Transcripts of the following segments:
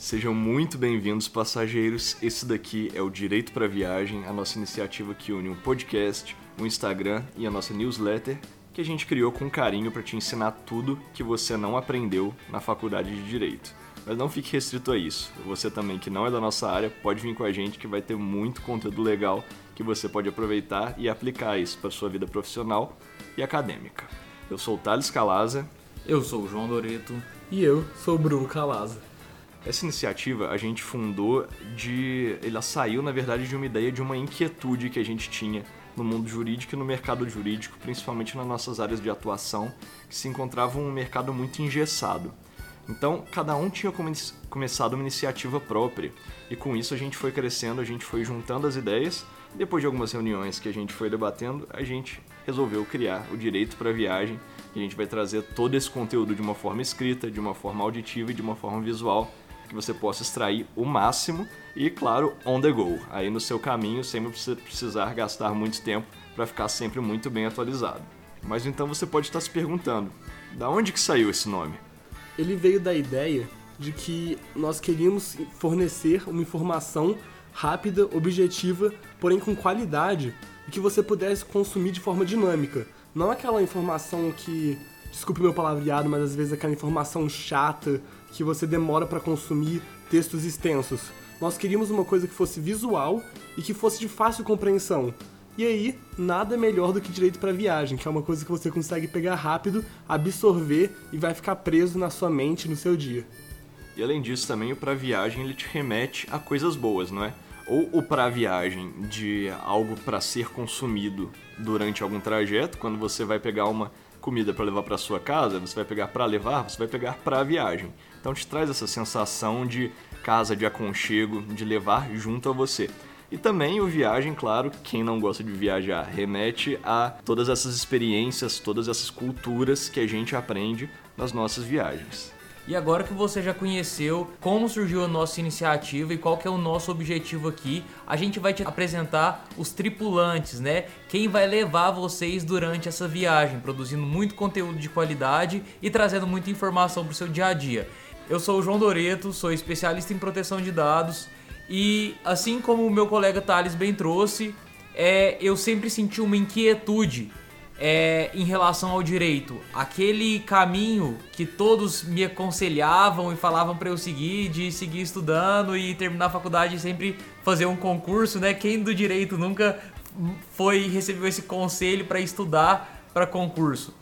Sejam muito bem-vindos, passageiros. Esse daqui é o Direito para Viagem, a nossa iniciativa que une um podcast, um Instagram e a nossa newsletter, que a gente criou com carinho para te ensinar tudo que você não aprendeu na faculdade de Direito. Mas não fique restrito a isso. Você também que não é da nossa área, pode vir com a gente que vai ter muito conteúdo legal que você pode aproveitar e aplicar isso para sua vida profissional e acadêmica. Eu sou o Thales Calaza. Eu sou o João Doreto. E eu sou o Bruno Calaza. Essa iniciativa a gente fundou de. Ela saiu, na verdade, de uma ideia de uma inquietude que a gente tinha no mundo jurídico e no mercado jurídico, principalmente nas nossas áreas de atuação, que se encontrava um mercado muito engessado. Então, cada um tinha come começado uma iniciativa própria, e com isso a gente foi crescendo, a gente foi juntando as ideias. Depois de algumas reuniões que a gente foi debatendo, a gente resolveu criar o Direito para Viagem, e a gente vai trazer todo esse conteúdo de uma forma escrita, de uma forma auditiva e de uma forma visual, que você possa extrair o máximo e, claro, on the go, aí no seu caminho, sem precisar gastar muito tempo para ficar sempre muito bem atualizado. Mas então você pode estar se perguntando, da onde que saiu esse nome? Ele veio da ideia de que nós queríamos fornecer uma informação rápida, objetiva, porém com qualidade e que você pudesse consumir de forma dinâmica. Não aquela informação que, desculpe meu palavreado, mas às vezes aquela informação chata que você demora para consumir textos extensos. Nós queríamos uma coisa que fosse visual e que fosse de fácil compreensão. E aí, nada melhor do que direito para viagem, que é uma coisa que você consegue pegar rápido, absorver e vai ficar preso na sua mente no seu dia. E além disso, também o para viagem ele te remete a coisas boas, não é? Ou o para viagem de algo para ser consumido durante algum trajeto, quando você vai pegar uma comida para levar para sua casa, você vai pegar para levar, você vai pegar para a viagem. Então te traz essa sensação de casa, de aconchego, de levar junto a você. E também o viagem, claro, quem não gosta de viajar, remete a todas essas experiências, todas essas culturas que a gente aprende nas nossas viagens. E agora que você já conheceu como surgiu a nossa iniciativa e qual que é o nosso objetivo aqui, a gente vai te apresentar os tripulantes, né? Quem vai levar vocês durante essa viagem, produzindo muito conteúdo de qualidade e trazendo muita informação para o seu dia a dia. Eu sou o João Doreto, sou especialista em proteção de dados e assim como o meu colega Thales bem trouxe, é, eu sempre senti uma inquietude é, em relação ao direito. Aquele caminho que todos me aconselhavam e falavam para eu seguir, de seguir estudando e terminar a faculdade e sempre fazer um concurso, né? Quem do direito nunca foi recebeu esse conselho para estudar para concurso?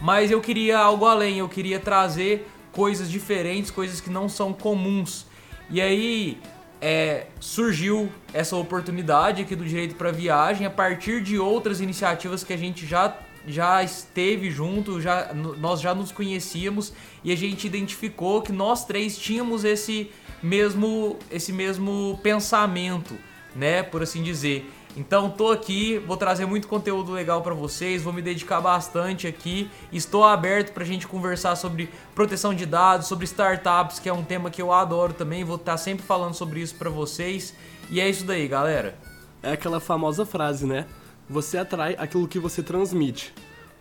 Mas eu queria algo além, eu queria trazer coisas diferentes, coisas que não são comuns. E aí é, surgiu essa oportunidade aqui do direito para viagem a partir de outras iniciativas que a gente já já esteve junto, já nós já nos conhecíamos e a gente identificou que nós três tínhamos esse mesmo esse mesmo pensamento, né, por assim dizer. Então tô aqui, vou trazer muito conteúdo legal para vocês, vou me dedicar bastante aqui. Estou aberto para a gente conversar sobre proteção de dados, sobre startups, que é um tema que eu adoro também. Vou estar tá sempre falando sobre isso para vocês. E é isso daí, galera. É aquela famosa frase, né? Você atrai aquilo que você transmite.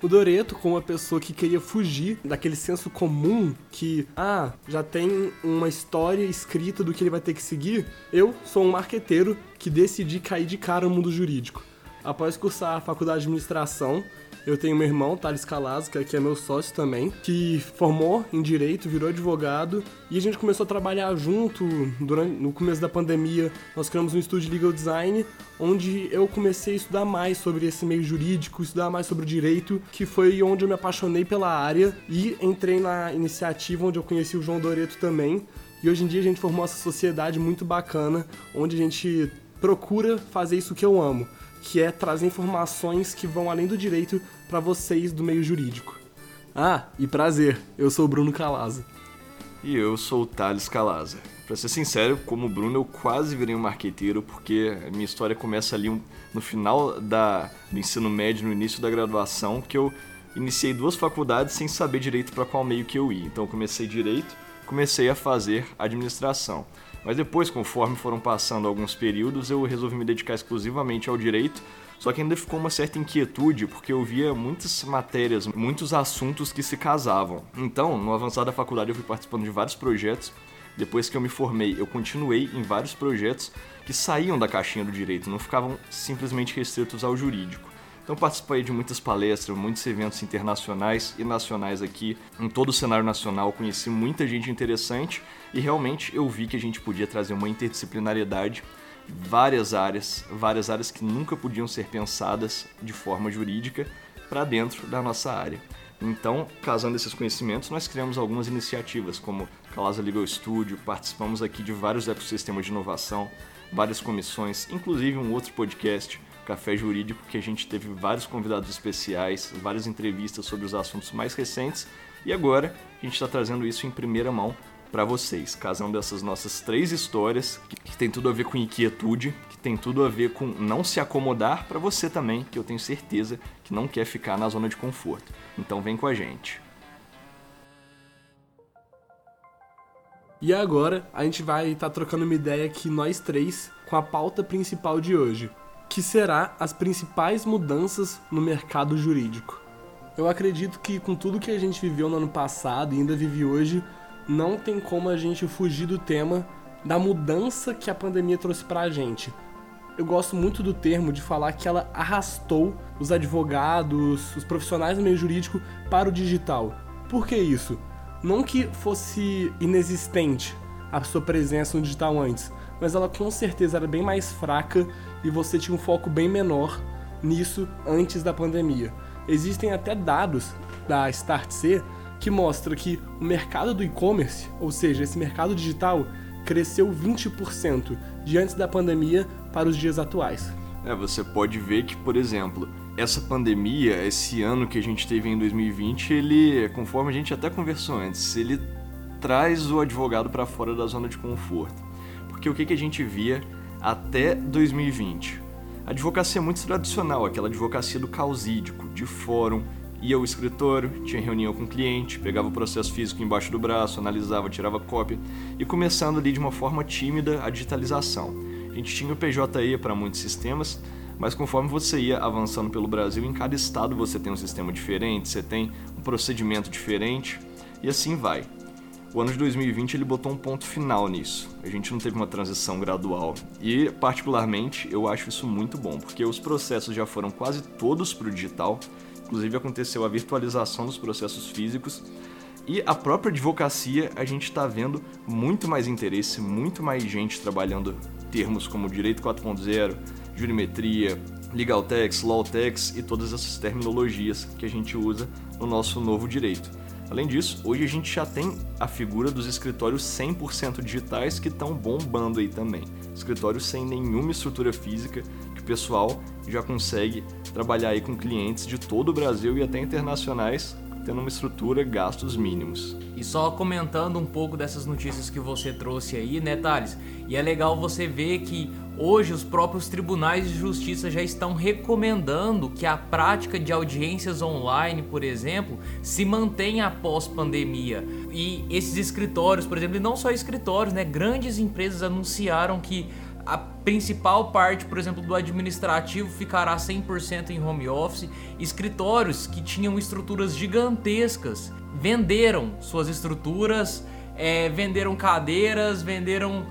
O Doreto, como uma pessoa que queria fugir daquele senso comum que, ah, já tem uma história escrita do que ele vai ter que seguir, eu sou um marqueteiro que decidi cair de cara no mundo jurídico. Após cursar a faculdade de administração, eu tenho meu irmão, Thales Calazzo, que é meu sócio também, que formou em direito, virou advogado e a gente começou a trabalhar junto durante no começo da pandemia. Nós criamos um estúdio de legal design onde eu comecei a estudar mais sobre esse meio jurídico, estudar mais sobre o direito, que foi onde eu me apaixonei pela área e entrei na iniciativa onde eu conheci o João Doreto também. E hoje em dia a gente formou essa sociedade muito bacana, onde a gente procura fazer isso que eu amo que é trazer informações que vão além do direito para vocês do meio jurídico. Ah, e prazer, eu sou o Bruno Calaza. E eu sou o Thales Calaza. Pra ser sincero, como o Bruno, eu quase virei um marqueteiro, porque a minha história começa ali no final da, do ensino médio, no início da graduação, que eu iniciei duas faculdades sem saber direito para qual meio que eu ia. Então eu comecei direito, comecei a fazer administração. Mas depois, conforme foram passando alguns períodos, eu resolvi me dedicar exclusivamente ao direito. Só que ainda ficou uma certa inquietude, porque eu via muitas matérias, muitos assuntos que se casavam. Então, no avançar da faculdade, eu fui participando de vários projetos Depois que eu me formei, eu continuei em vários projetos que saíam da caixinha do direito, não ficavam simplesmente restritos ao jurídico. Então participei de muitas palestras, muitos eventos internacionais e nacionais aqui, em todo o cenário nacional, conheci muita gente interessante e realmente eu vi que a gente podia trazer uma interdisciplinariedade, várias áreas, várias áreas que nunca podiam ser pensadas de forma jurídica para dentro da nossa área. Então, casando esses conhecimentos, nós criamos algumas iniciativas, como Calasa Legal Studio, participamos aqui de vários ecossistemas de inovação, várias comissões, inclusive um outro podcast, Café Jurídico, que a gente teve vários convidados especiais, várias entrevistas sobre os assuntos mais recentes, e agora a gente está trazendo isso em primeira mão para vocês, casando essas nossas três histórias que, tem tudo a ver com inquietude, que tem tudo a ver com não se acomodar para você também, que eu tenho certeza que não quer ficar na zona de conforto. Então vem com a gente. E agora a gente vai estar tá trocando uma ideia aqui nós três com a pauta principal de hoje, que será as principais mudanças no mercado jurídico. Eu acredito que com tudo que a gente viveu no ano passado e ainda vive hoje, não tem como a gente fugir do tema da mudança que a pandemia trouxe para a gente. Eu gosto muito do termo de falar que ela arrastou os advogados, os profissionais do meio jurídico para o digital. Por que isso? Não que fosse inexistente a sua presença no digital antes, mas ela com certeza era bem mais fraca e você tinha um foco bem menor nisso antes da pandemia. Existem até dados da StartC que mostra que o mercado do e-commerce, ou seja, esse mercado digital, cresceu 20% de antes da pandemia para os dias atuais. É, você pode ver que, por exemplo, essa pandemia, esse ano que a gente teve em 2020, ele, conforme a gente até conversou antes, ele traz o advogado para fora da zona de conforto. Porque o que, que a gente via até 2020? A advocacia é muito tradicional, aquela advocacia do causídico, de fórum, ia ao escritório, tinha reunião com o cliente, pegava o processo físico embaixo do braço, analisava, tirava cópia e começando ali de uma forma tímida a digitalização. A gente tinha o PJE para muitos sistemas, mas conforme você ia avançando pelo Brasil, em cada estado você tem um sistema diferente, você tem um procedimento diferente e assim vai. O ano de 2020 ele botou um ponto final nisso. A gente não teve uma transição gradual. E, particularmente, eu acho isso muito bom, porque os processos já foram quase todos para o digital. Inclusive aconteceu a virtualização dos processos físicos e a própria advocacia, a gente está vendo muito mais interesse, muito mais gente trabalhando termos como direito 4.0, jurimetria, legal text, law text e todas essas terminologias que a gente usa no nosso novo direito. Além disso, hoje a gente já tem a figura dos escritórios 100% digitais que estão bombando aí também. Escritórios sem nenhuma estrutura física, que o pessoal já consegue trabalhar aí com clientes de todo o Brasil e até internacionais, tendo uma estrutura gastos mínimos. E só comentando um pouco dessas notícias que você trouxe aí, né, Thales? E é legal você ver que hoje os próprios tribunais de justiça já estão recomendando que a prática de audiências online, por exemplo, se mantenha após pandemia. E esses escritórios, por exemplo, e não só escritórios, né, grandes empresas anunciaram que a principal parte, por exemplo, do administrativo ficará 100% em home office. Escritórios que tinham estruturas gigantescas venderam suas estruturas, é, venderam cadeiras, venderam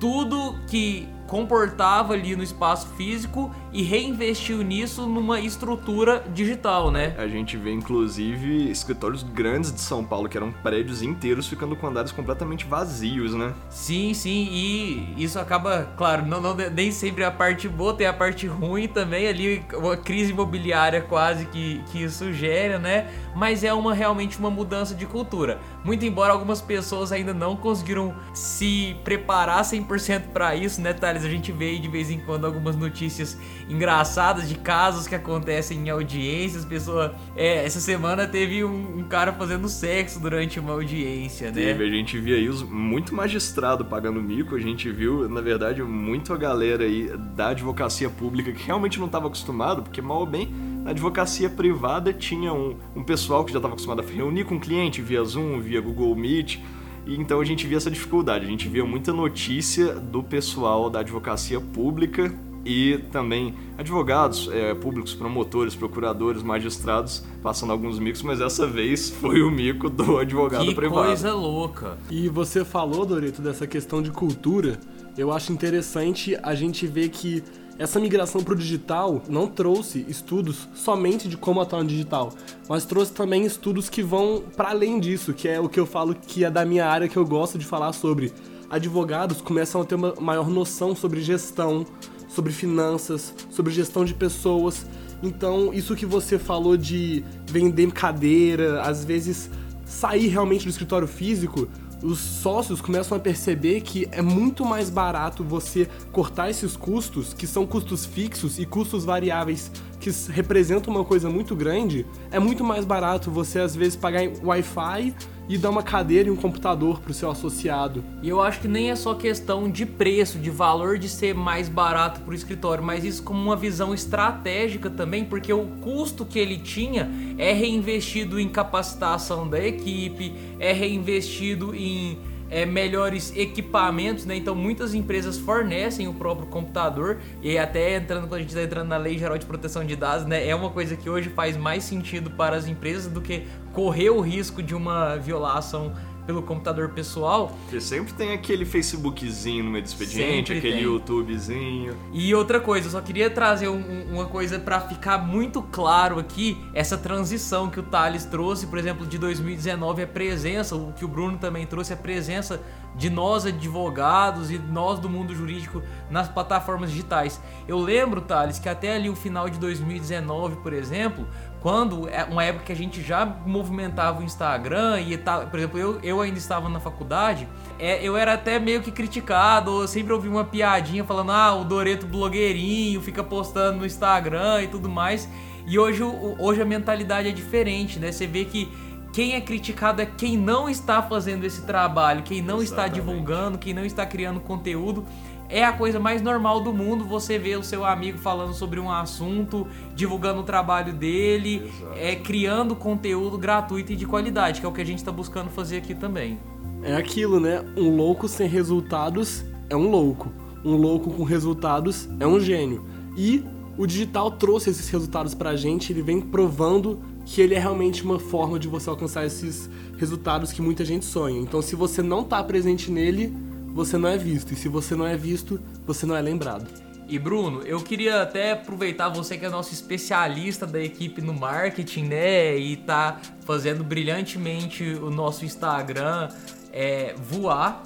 tudo que comportava ali no espaço físico e reinvestiu nisso numa estrutura digital, né? A gente vê inclusive escritórios grandes de São Paulo que eram prédios inteiros ficando com andares completamente vazios, né? Sim, sim, e isso acaba, claro, não, não nem sempre a parte boa, tem a parte ruim também ali, uma crise imobiliária quase que, que isso gera, né? Mas é uma realmente uma mudança de cultura. Muito embora algumas pessoas ainda não conseguiram se preparar 100% para isso, né, Thales? A gente vê de vez em quando algumas notícias engraçadas de casos que acontecem em audiências. Pessoa, é, essa semana teve um, um, cara fazendo sexo durante uma audiência, né? Teve, a gente via aí os, muito magistrado pagando mico, a gente viu, na verdade, muito a galera aí da advocacia pública que realmente não estava acostumado, porque mal ou bem na advocacia privada tinha um, um pessoal que já estava acostumado a reunir com o cliente via Zoom, via Google Meet. E então a gente via essa dificuldade, a gente via muita notícia do pessoal da advocacia pública e também advogados é, públicos, promotores, procuradores, magistrados passando alguns micos, mas dessa vez foi o mico do advogado que privado. coisa louca. E você falou, Dorito, dessa questão de cultura. Eu acho interessante a gente ver que essa migração para o digital não trouxe estudos somente de como atuar no digital, mas trouxe também estudos que vão para além disso, que é o que eu falo que é da minha área que eu gosto de falar sobre. Advogados começam a ter uma maior noção sobre gestão, sobre finanças, sobre gestão de pessoas. Então, isso que você falou de vender cadeira, às vezes sair realmente do escritório físico, os sócios começam a perceber que é muito mais barato você cortar esses custos, que são custos fixos e custos variáveis que representam uma coisa muito grande. É muito mais barato você às vezes pagar Wi-Fi e dar uma cadeira e um computador para o seu associado. E eu acho que nem é só questão de preço, de valor de ser mais barato para o escritório, mas isso como uma visão estratégica também, porque o custo que ele tinha é reinvestido em capacitação da equipe, é reinvestido em é, melhores equipamentos, né? Então muitas empresas fornecem o próprio computador e até entrando quando a gente está entrando na Lei Geral de Proteção de Dados, né? É uma coisa que hoje faz mais sentido para as empresas do que correr o risco de uma violação pelo computador pessoal. Porque sempre tem aquele Facebookzinho no meio do expediente, Sempre aquele tem. YouTubezinho. E outra coisa, eu só queria trazer um- um- uma coisa pra ficar muito claro aqui, essa transição que o Thales trouxe, por exemplo, de 2019, a presença, o que o Bruno também trouxe, a presença de nós advogados e nós do mundo jurídico nas plataformas digitais. Eu lembro, Thales, que até ali o final de 2019, por exemplo, quando é uma época que a gente já movimentava o Instagram e tal, por exemplo, eu, eu ainda estava na faculdade, é, eu era até meio que criticado, eu sempre ouvi uma piadinha falando, ah, o Doreto blogueirinho, fica postando no Instagram e tudo mais. E hoje, hoje a mentalidade é diferente, né? Você vê que quem é criticado é quem não está fazendo esse trabalho, quem não está Exatamente. divulgando, quem não está criando conteúdo. É a coisa mais normal do mundo você ver o seu amigo falando sobre um assunto, divulgando o trabalho dele, Exato. é criando conteúdo gratuito e de qualidade, que é o que a gente está buscando fazer aqui também. É aquilo, né? Um louco sem resultados é um louco. Um louco com resultados é um gênio. E o digital trouxe esses resultados pra gente, ele vem provando que ele é realmente uma forma de você alcançar esses resultados que muita gente sonha. Então, se você não tá presente nele, você não é visto. E se você não é visto, você não é lembrado. E Bruno, eu queria até aproveitar você que é nosso especialista da equipe no marketing, né? E tá fazendo brilhantemente o nosso Instagram é, voar.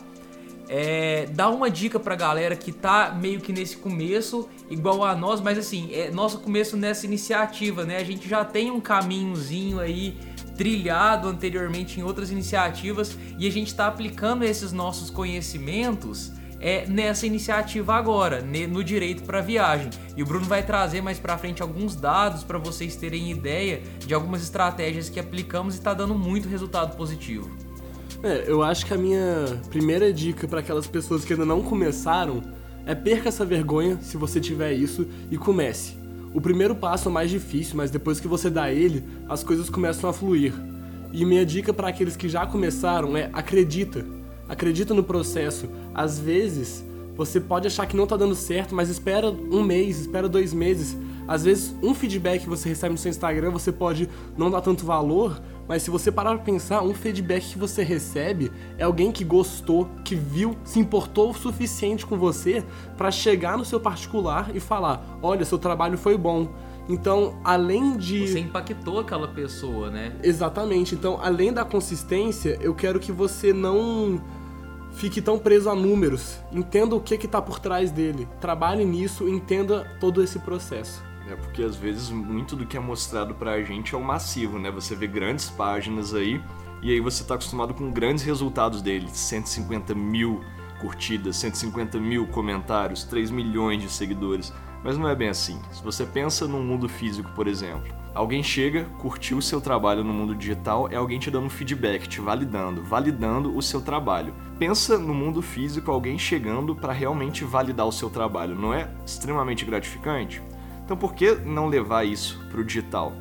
É, dá uma dica pra galera que tá meio que nesse começo, igual a nós, mas assim, é nosso começo nessa iniciativa, né? A gente já tem um caminhozinho aí trilhado anteriormente em outras iniciativas e a gente está aplicando esses nossos conhecimentos é, nessa iniciativa agora, no direito para viagem. E o Bruno vai trazer mais para frente alguns dados para vocês terem ideia de algumas estratégias que aplicamos e está dando muito resultado positivo. É, eu acho que a minha primeira dica para aquelas pessoas que ainda não começaram é perca essa vergonha se você tiver isso e comece. O primeiro passo é mais difícil, mas depois que você dá ele, as coisas começam a fluir. E minha dica para aqueles que já começaram é acredita. Acredita no processo. Às vezes, você pode achar que não tá dando certo, mas espera um mês, espera dois meses. Às vezes, um feedback que você recebe no seu Instagram, você pode não dar tanto valor, mas se você parar pra pensar, um feedback que você recebe é alguém que gostou, que viu, se importou o suficiente com você pra chegar no seu particular e falar: olha, seu trabalho foi bom. Então, além de. Você impactou aquela pessoa, né? Exatamente. Então, além da consistência, eu quero que você não fique tão preso a números. Entenda o que que tá por trás dele. Trabalhe nisso, entenda todo esse processo. É porque às vezes muito do que é mostrado pra gente é o massivo, né? Você vê grandes páginas aí e aí você tá acostumado com grandes resultados deles. 150 mil curtidas, 150 mil comentários, 3 milhões de seguidores. Mas não é bem assim. Se você pensa no mundo físico, por exemplo, alguém chega, curtiu o seu trabalho no mundo digital, é alguém te dando feedback, te validando, validando o seu trabalho. Pensa no mundo físico, alguém chegando para realmente validar o seu trabalho. Não é extremamente gratificante? Então por que não levar isso para o digital?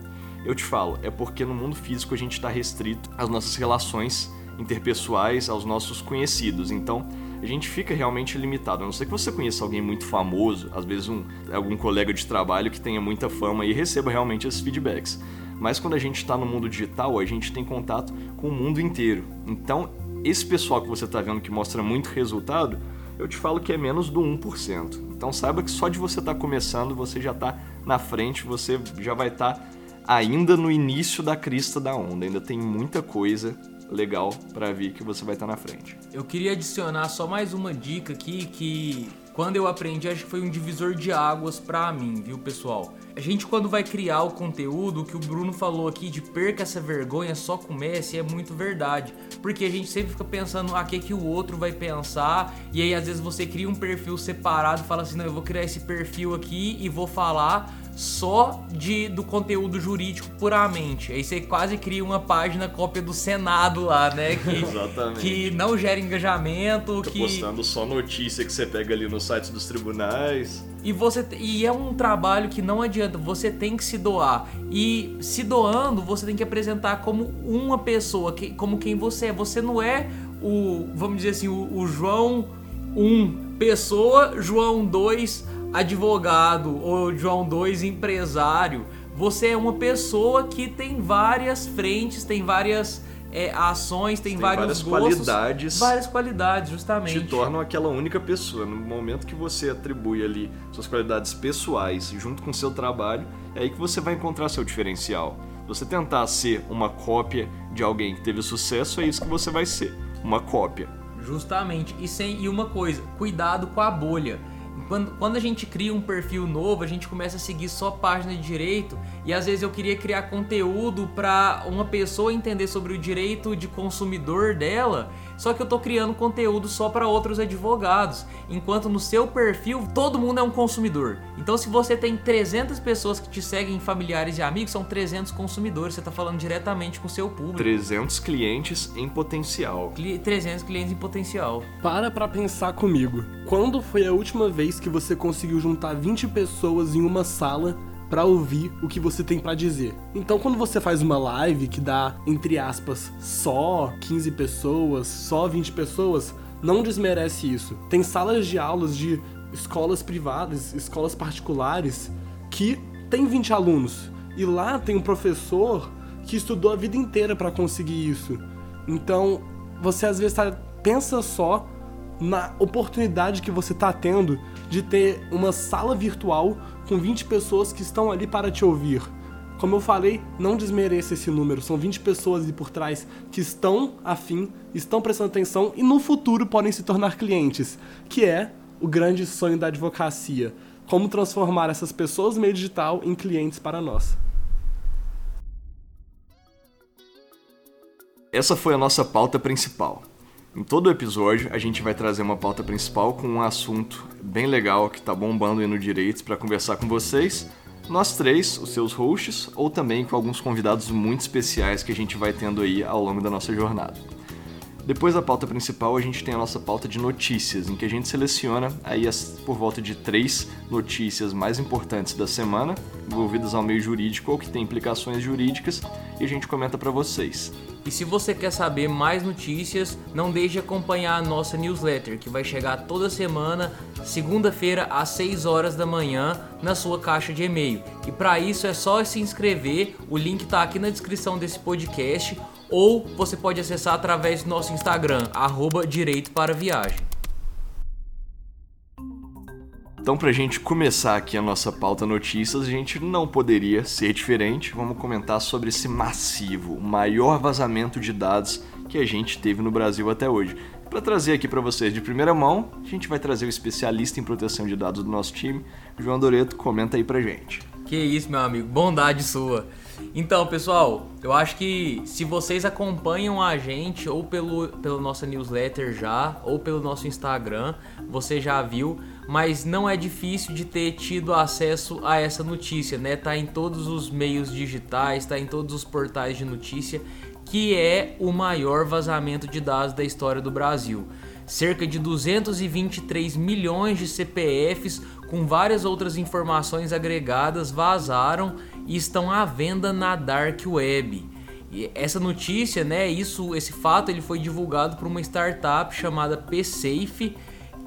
Eu te falo, é porque no mundo físico a gente está restrito às nossas relações interpessoais, aos nossos conhecidos. Então a gente fica realmente limitado. A não ser que você conheça alguém muito famoso, às vezes um, algum colega de trabalho que tenha muita fama e receba realmente esses feedbacks. Mas quando a gente está no mundo digital, a gente tem contato com o mundo inteiro. Então, esse pessoal que você está vendo que mostra muito resultado, eu te falo que é menos do 1%. Então saiba que só de você estar tá começando, você já está na frente, você já vai estar tá ainda no início da crista da onda. Ainda tem muita coisa legal para vir que você vai estar tá na frente. Eu queria adicionar só mais uma dica aqui que quando eu aprendi acho que foi um divisor de águas para mim, viu, pessoal? A gente quando vai criar o conteúdo, o que o Bruno falou aqui de perca essa vergonha, só comece, é muito verdade. Porque a gente sempre fica pensando, ah, que que o outro vai pensar? E aí às vezes você cria um perfil separado e fala assim, não, eu vou criar esse perfil aqui e vou falar só de do conteúdo jurídico puramente. Aí você quase cria uma página cópia do Senado lá, né? Que, Exatamente. que não gera engajamento, Tô que postando só notícia que você pega ali no site dos tribunais. E você e é um trabalho que não adianta, você tem que se doar. E se doando, você tem que apresentar como uma pessoa, que, como quem você é. Você não é o, vamos dizer assim, o, o João 1 pessoa, João 2 advogado ou João 2 empresário. Você é uma pessoa que tem várias frentes, tem várias é, ações, tem, Tem vários várias gostos, qualidades. várias qualidades, justamente. te tornam aquela única pessoa. No momento que você atribui ali suas qualidades pessoais junto com seu trabalho, é aí que você vai encontrar seu diferencial. Você tentar ser uma cópia de alguém que teve sucesso, é isso que você vai ser, uma cópia. Justamente. E, sem, e uma coisa, cuidado com a bolha. Quando, quando a gente cria um perfil novo, a gente começa a seguir só página de direito e às vezes eu queria criar conteúdo para uma pessoa entender sobre o direito de consumidor dela, só que eu tô criando conteúdo só para outros advogados, enquanto no seu perfil todo mundo é um consumidor. Então se você tem 300 pessoas que te seguem, familiares e amigos, são 300 consumidores, você tá falando diretamente com o seu público. 300 clientes em potencial. Cli- 300 clientes em potencial. Para pra pensar comigo. Quando foi a última vez que você conseguiu juntar 20 pessoas em uma sala pra ouvir o que você tem pra dizer? Então, quando você faz uma live que dá, entre aspas, só 15 pessoas, só 20 pessoas, não desmerece isso. Tem salas de aulas de escolas privadas, escolas particulares que tem 20 alunos e lá tem um professor que estudou a vida inteira pra conseguir isso. Então, você às vezes tá, pensa só na oportunidade que você tá tendo de ter uma sala virtual com 20 pessoas que estão ali para te ouvir. Como eu falei, não desmereça esse número. São 20 pessoas ali por trás que estão afim, estão prestando atenção e no futuro podem se tornar clientes, que é o grande sonho da advocacia. Como transformar essas pessoas do meio digital em clientes para nós. Essa foi a nossa pauta principal. Em todo episódio, a gente vai trazer uma pauta principal com um assunto bem legal que tá bombando aí no Direitos para conversar com vocês. Nós três, os seus hosts, ou também com alguns convidados muito especiais que a gente vai tendo aí ao longo da nossa jornada. Depois da pauta principal, a gente tem a nossa pauta de notícias, em que a gente seleciona aí as, por volta de três notícias mais importantes da semana, envolvidas ao meio jurídico ou que tem implicações jurídicas, e a gente comenta para vocês. E se você quer saber mais notícias, não deixe de acompanhar a nossa newsletter, que vai chegar toda semana, segunda-feira às 6 horas da manhã, na sua caixa de e-mail. E para isso é só se inscrever, o link está aqui na descrição desse podcast, ou você pode acessar através do nosso Instagram, arroba Direito para Viagem. Então, pra gente começar aqui a nossa pauta notícias, a gente não poderia ser diferente. Vamos comentar sobre esse massivo, o maior vazamento de dados que a gente teve no Brasil até hoje. Para trazer aqui para vocês de primeira mão, a gente vai trazer o especialista em proteção de dados do nosso time, João Doreto, comenta aí pra gente. Que isso, meu amigo, bondade sua. Então, pessoal, eu acho que se vocês acompanham a gente ou pelo, pela nossa newsletter já, ou pelo nosso Instagram, você já viu, mas não é difícil de ter tido acesso a essa notícia, né? Tá em todos os meios digitais, tá em todos os portais de notícia, que é o maior vazamento de dados da história do Brasil. Cerca de 223 milhões de CPFs com várias outras informações agregadas vazaram e estão à venda na Dark Web. E essa notícia, né, isso, esse fato, ele foi divulgado por uma startup chamada PSafe,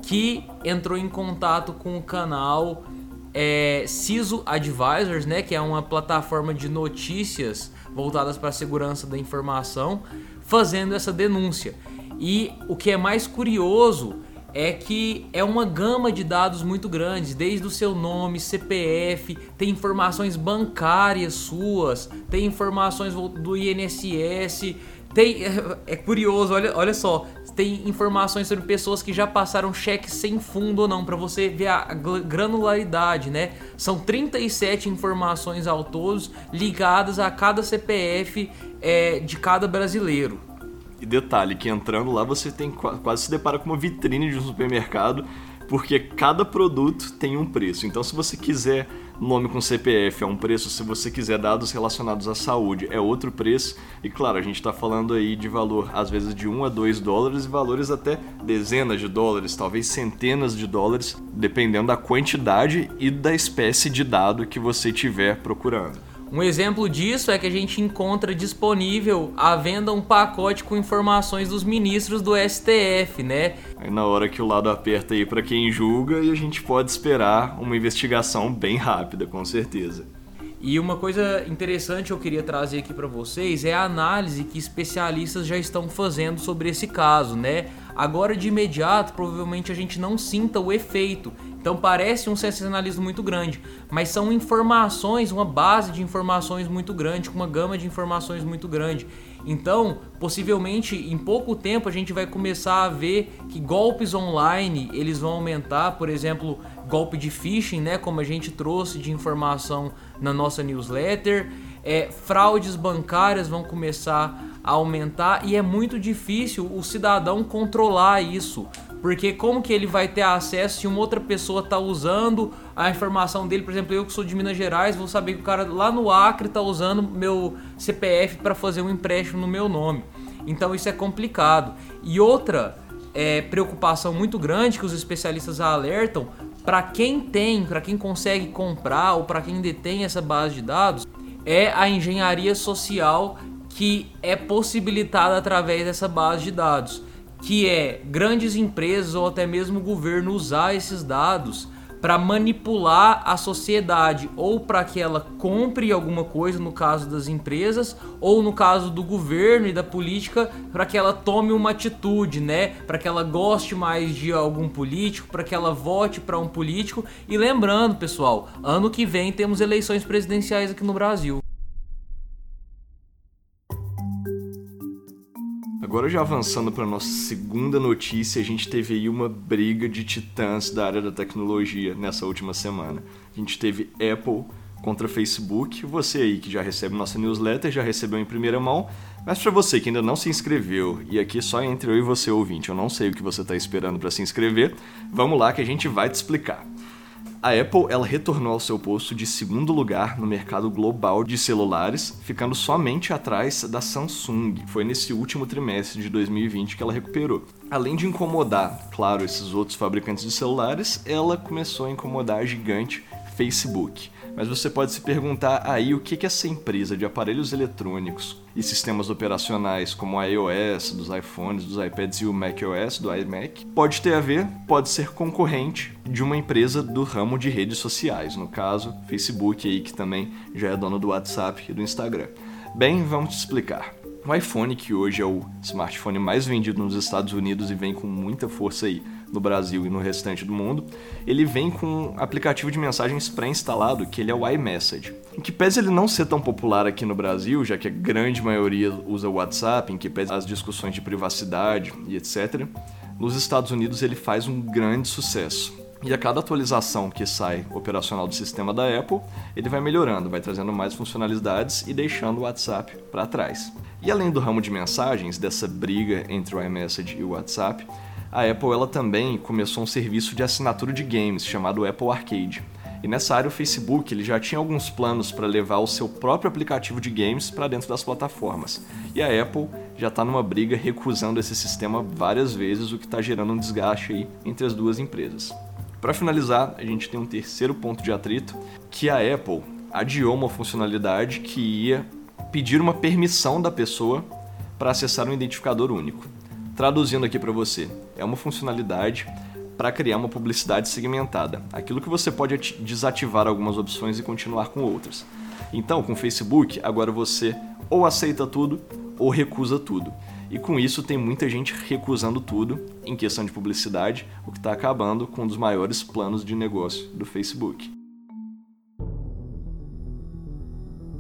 que entrou em contato com o canal é, CISO Advisors, né, que é uma plataforma de notícias voltadas para a segurança da informação, fazendo essa denúncia. E o que é mais curioso é que é uma gama de dados muito grandes, desde o seu nome, CPF, tem informações bancárias suas, tem informações do INSS, tem é curioso, olha, olha só, tem informações sobre pessoas que já passaram cheque sem fundo ou não, para você ver a granularidade, né? São 37 informações ao todo ligadas a cada CPF é, de cada brasileiro. E detalhe, que entrando lá você tem quase se depara com uma vitrine de um supermercado, porque cada produto tem um preço. Então se você quiser nome com CPF é um preço, se você quiser dados relacionados à saúde é outro preço. E claro, a gente está falando aí de valor às vezes de 1 a 2 dólares e valores até dezenas de dólares, talvez centenas de dólares, dependendo da quantidade e da espécie de dado que você estiver procurando. Um exemplo disso é que a gente encontra disponível à venda um pacote com informações dos ministros do STF, né? Aí na hora que o lado aperta aí para quem julga e a gente pode esperar uma investigação bem rápida, com certeza. E uma coisa interessante eu queria trazer aqui para vocês é a análise que especialistas já estão fazendo sobre esse caso, né? Agora de imediato, provavelmente a gente não sinta o efeito. Então parece um sensacionalismo muito grande, mas são informações, uma base de informações muito grande, com uma gama de informações muito grande. Então, possivelmente em pouco tempo a gente vai começar a ver que golpes online, eles vão aumentar, por exemplo, golpe de phishing, né, como a gente trouxe de informação na nossa newsletter, é, fraudes bancárias vão começar a aumentar e é muito difícil o cidadão controlar isso. Porque como que ele vai ter acesso se uma outra pessoa está usando a informação dele? Por exemplo, eu que sou de Minas Gerais, vou saber que o cara lá no Acre está usando meu CPF para fazer um empréstimo no meu nome. Então isso é complicado. E outra é, preocupação muito grande que os especialistas alertam para quem tem, para quem consegue comprar ou para quem detém essa base de dados, é a engenharia social que é possibilitada através dessa base de dados que é grandes empresas ou até mesmo o governo usar esses dados para manipular a sociedade ou para que ela compre alguma coisa no caso das empresas ou no caso do governo e da política para que ela tome uma atitude, né? Para que ela goste mais de algum político, para que ela vote para um político. E lembrando, pessoal, ano que vem temos eleições presidenciais aqui no Brasil. Agora já avançando para nossa segunda notícia, a gente teve aí uma briga de titãs da área da tecnologia nessa última semana. A gente teve Apple contra Facebook. Você aí que já recebe nossa newsletter já recebeu em primeira mão, mas para você que ainda não se inscreveu e aqui só entre eu e você ouvinte, eu não sei o que você está esperando para se inscrever. Vamos lá que a gente vai te explicar. A Apple ela retornou ao seu posto de segundo lugar no mercado global de celulares, ficando somente atrás da Samsung. Foi nesse último trimestre de 2020 que ela recuperou. Além de incomodar, claro, esses outros fabricantes de celulares, ela começou a incomodar a gigante Facebook. Mas você pode se perguntar aí o que essa empresa de aparelhos eletrônicos e sistemas operacionais como a iOS, dos iPhones, dos iPads e o macOS, do iMac, pode ter a ver, pode ser concorrente de uma empresa do ramo de redes sociais, no caso, Facebook aí que também já é dono do WhatsApp e do Instagram. Bem, vamos te explicar. O iPhone, que hoje é o smartphone mais vendido nos Estados Unidos e vem com muita força aí no Brasil e no restante do mundo, ele vem com um aplicativo de mensagens pré-instalado, que ele é o iMessage. Em que pese ele não ser tão popular aqui no Brasil, já que a grande maioria usa o WhatsApp, em que pese as discussões de privacidade e etc., nos Estados Unidos ele faz um grande sucesso. E a cada atualização que sai operacional do sistema da Apple, ele vai melhorando, vai trazendo mais funcionalidades e deixando o WhatsApp para trás. E além do ramo de mensagens, dessa briga entre o iMessage e o WhatsApp, a Apple ela também começou um serviço de assinatura de games chamado Apple Arcade. E nessa área o Facebook ele já tinha alguns planos para levar o seu próprio aplicativo de games para dentro das plataformas. E a Apple já está numa briga recusando esse sistema várias vezes, o que está gerando um desgaste aí entre as duas empresas. Para finalizar, a gente tem um terceiro ponto de atrito, que a Apple adiou uma funcionalidade que ia pedir uma permissão da pessoa para acessar um identificador único. Traduzindo aqui para você, é uma funcionalidade para criar uma publicidade segmentada. Aquilo que você pode desativar algumas opções e continuar com outras. Então, com o Facebook, agora você ou aceita tudo ou recusa tudo. E com isso tem muita gente recusando tudo em questão de publicidade, o que está acabando com um dos maiores planos de negócio do Facebook.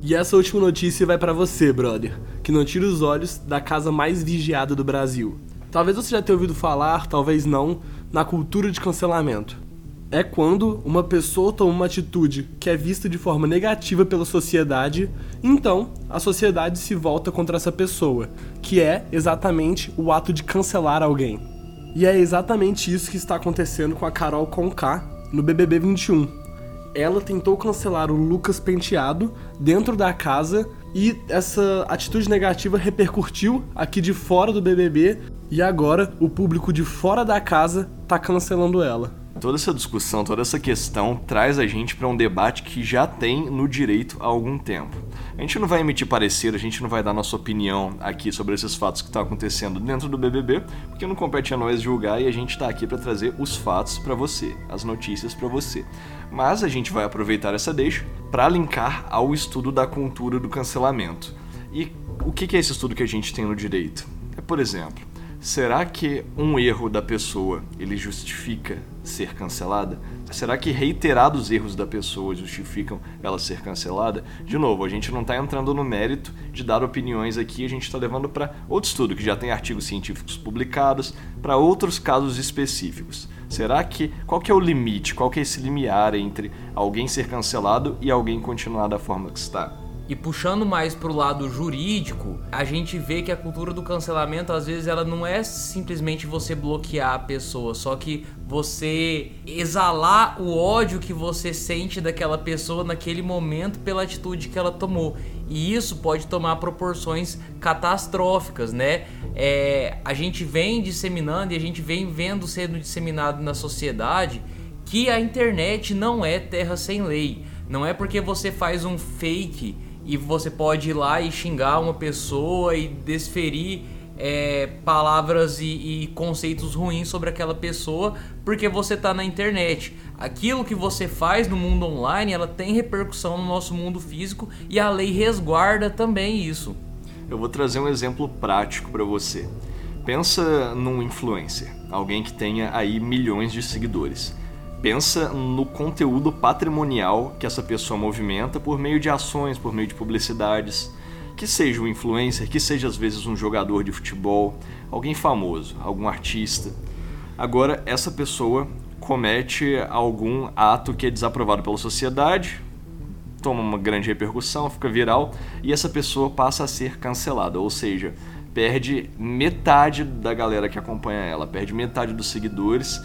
E essa última notícia vai para você, brother, que não tira os olhos da casa mais vigiada do Brasil. Talvez você já tenha ouvido falar, talvez não, na cultura de cancelamento é quando uma pessoa toma uma atitude que é vista de forma negativa pela sociedade, então a sociedade se volta contra essa pessoa, que é exatamente o ato de cancelar alguém. E é exatamente isso que está acontecendo com a Carol Conká no BBB 21. Ela tentou cancelar o Lucas Penteado dentro da casa e essa atitude negativa repercutiu aqui de fora do BBB e agora o público de fora da casa tá cancelando ela. Toda essa discussão, toda essa questão traz a gente para um debate que já tem no direito há algum tempo. A gente não vai emitir parecer, a gente não vai dar nossa opinião aqui sobre esses fatos que estão acontecendo dentro do BBB, porque não compete a nós julgar e a gente está aqui para trazer os fatos para você, as notícias para você. Mas a gente vai aproveitar essa deixa para linkar ao estudo da cultura do cancelamento. E o que é esse estudo que a gente tem no direito? É, por exemplo, Será que um erro da pessoa ele justifica ser cancelada? Será que reiterados erros da pessoa justificam ela ser cancelada? De novo, a gente não está entrando no mérito de dar opiniões aqui, a gente está levando para outro estudo que já tem artigos científicos publicados, para outros casos específicos. Será que qual que é o limite? Qual que é esse limiar entre alguém ser cancelado e alguém continuar da forma que está? E puxando mais pro lado jurídico, a gente vê que a cultura do cancelamento às vezes ela não é simplesmente você bloquear a pessoa, só que você exalar o ódio que você sente daquela pessoa naquele momento pela atitude que ela tomou. E isso pode tomar proporções catastróficas, né? É, a gente vem disseminando e a gente vem vendo sendo disseminado na sociedade que a internet não é terra sem lei. Não é porque você faz um fake e você pode ir lá e xingar uma pessoa e desferir é, palavras e, e, conceitos ruins sobre aquela pessoa porque você está na internet. Aquilo que você faz no mundo online, ela tem repercussão no nosso mundo físico e a lei resguarda também isso. Eu vou trazer um exemplo prático para você. Pensa num influencer, alguém que tenha aí milhões de seguidores. Pensa no conteúdo patrimonial que essa pessoa movimenta por meio de ações, por meio de publicidades. Que seja um influencer, que seja às vezes um jogador de futebol, alguém famoso, algum artista. Agora, essa pessoa comete algum ato que é desaprovado pela sociedade, toma uma grande repercussão, fica viral e essa pessoa passa a ser cancelada, ou seja, perde metade da galera que acompanha ela, perde metade dos seguidores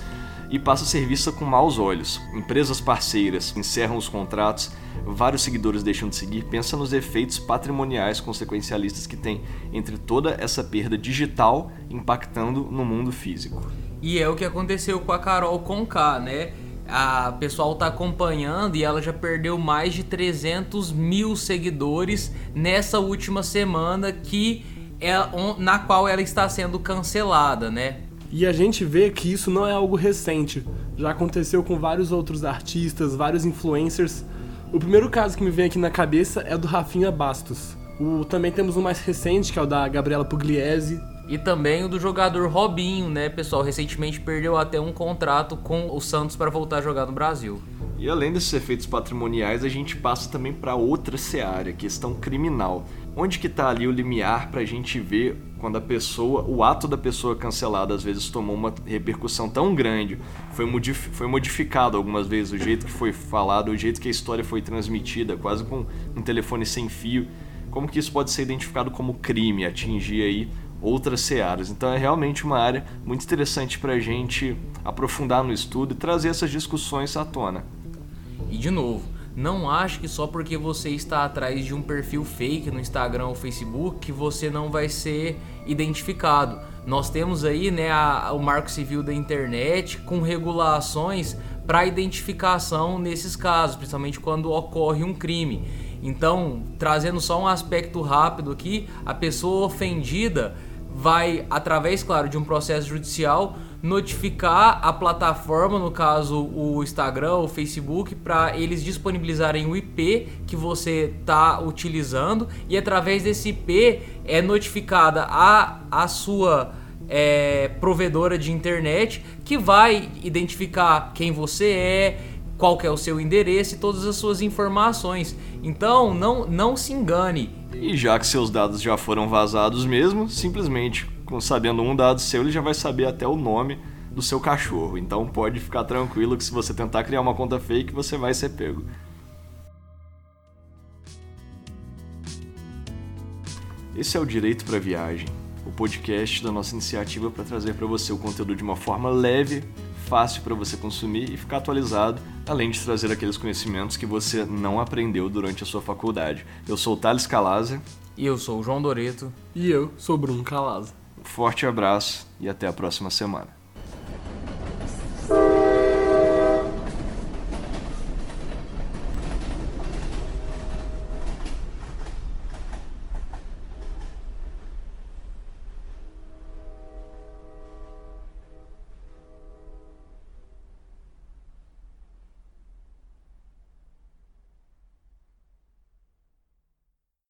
e passa a ser vista com maus olhos. Empresas parceiras encerram os contratos, vários seguidores deixam de seguir. Pensa nos efeitos patrimoniais consequencialistas que tem entre toda essa perda digital impactando no mundo físico. E é o que aconteceu com a Carol Conká, né? A pessoal tá acompanhando e ela já perdeu mais de 300 mil seguidores nessa última semana que é na qual ela está sendo cancelada, né? E a gente vê que isso não é algo recente. Já aconteceu com vários outros artistas, vários influencers. O primeiro caso que me vem aqui na cabeça é do Rafinha Bastos. O, também temos um mais recente, que é o da Gabriela Pugliese. E também o do jogador Robinho, né, pessoal? Recentemente perdeu até um contrato com o Santos para voltar a jogar no Brasil. E além desses efeitos patrimoniais, a gente passa também para outra seara, questão criminal. Onde que está ali o limiar para a gente ver quando a pessoa, o ato da pessoa cancelada às vezes tomou uma repercussão tão grande, foi, modif foi modificado algumas vezes o jeito que foi falado, o jeito que a história foi transmitida, quase com um telefone sem fio, como que isso pode ser identificado como crime, atingir aí outras searas. Então é realmente uma área muito interessante para a gente aprofundar no estudo e trazer essas discussões à tona. E de novo, não ache que só porque você está atrás de um perfil fake no Instagram ou Facebook que você não vai ser identificado. Nós temos aí né, a, o Marco Civil da internet com regulações para identificação nesses casos, principalmente quando ocorre um crime. Então, trazendo só um aspecto rápido aqui, a pessoa ofendida vai, através, claro, de um processo judicial, notificar a plataforma, no caso o Instagram, o Facebook, para eles disponibilizarem o IP que você está utilizando e através desse IP é notificada a, a sua é, provedora de internet que vai identificar quem você é, qual é o seu endereço e todas as suas informações. Então não, não se engane. E já que seus dados já foram vazados mesmo, simplesmente sabendo um dado seu, ele já vai saber até o nome do seu cachorro. Então pode ficar tranquilo que se você tentar criar uma conta fake, você vai ser pego. Esse é o Direito para Viagem, o podcast da nossa iniciativa para trazer para você o conteúdo de uma forma leve, fácil para você consumir e ficar atualizado, além de trazer aqueles conhecimentos que você não aprendeu durante a sua faculdade. Eu sou o Thales Calaza. E eu sou o João Doreto. E eu sou o Bruno Calaza. Um forte abraço e até a próxima semana.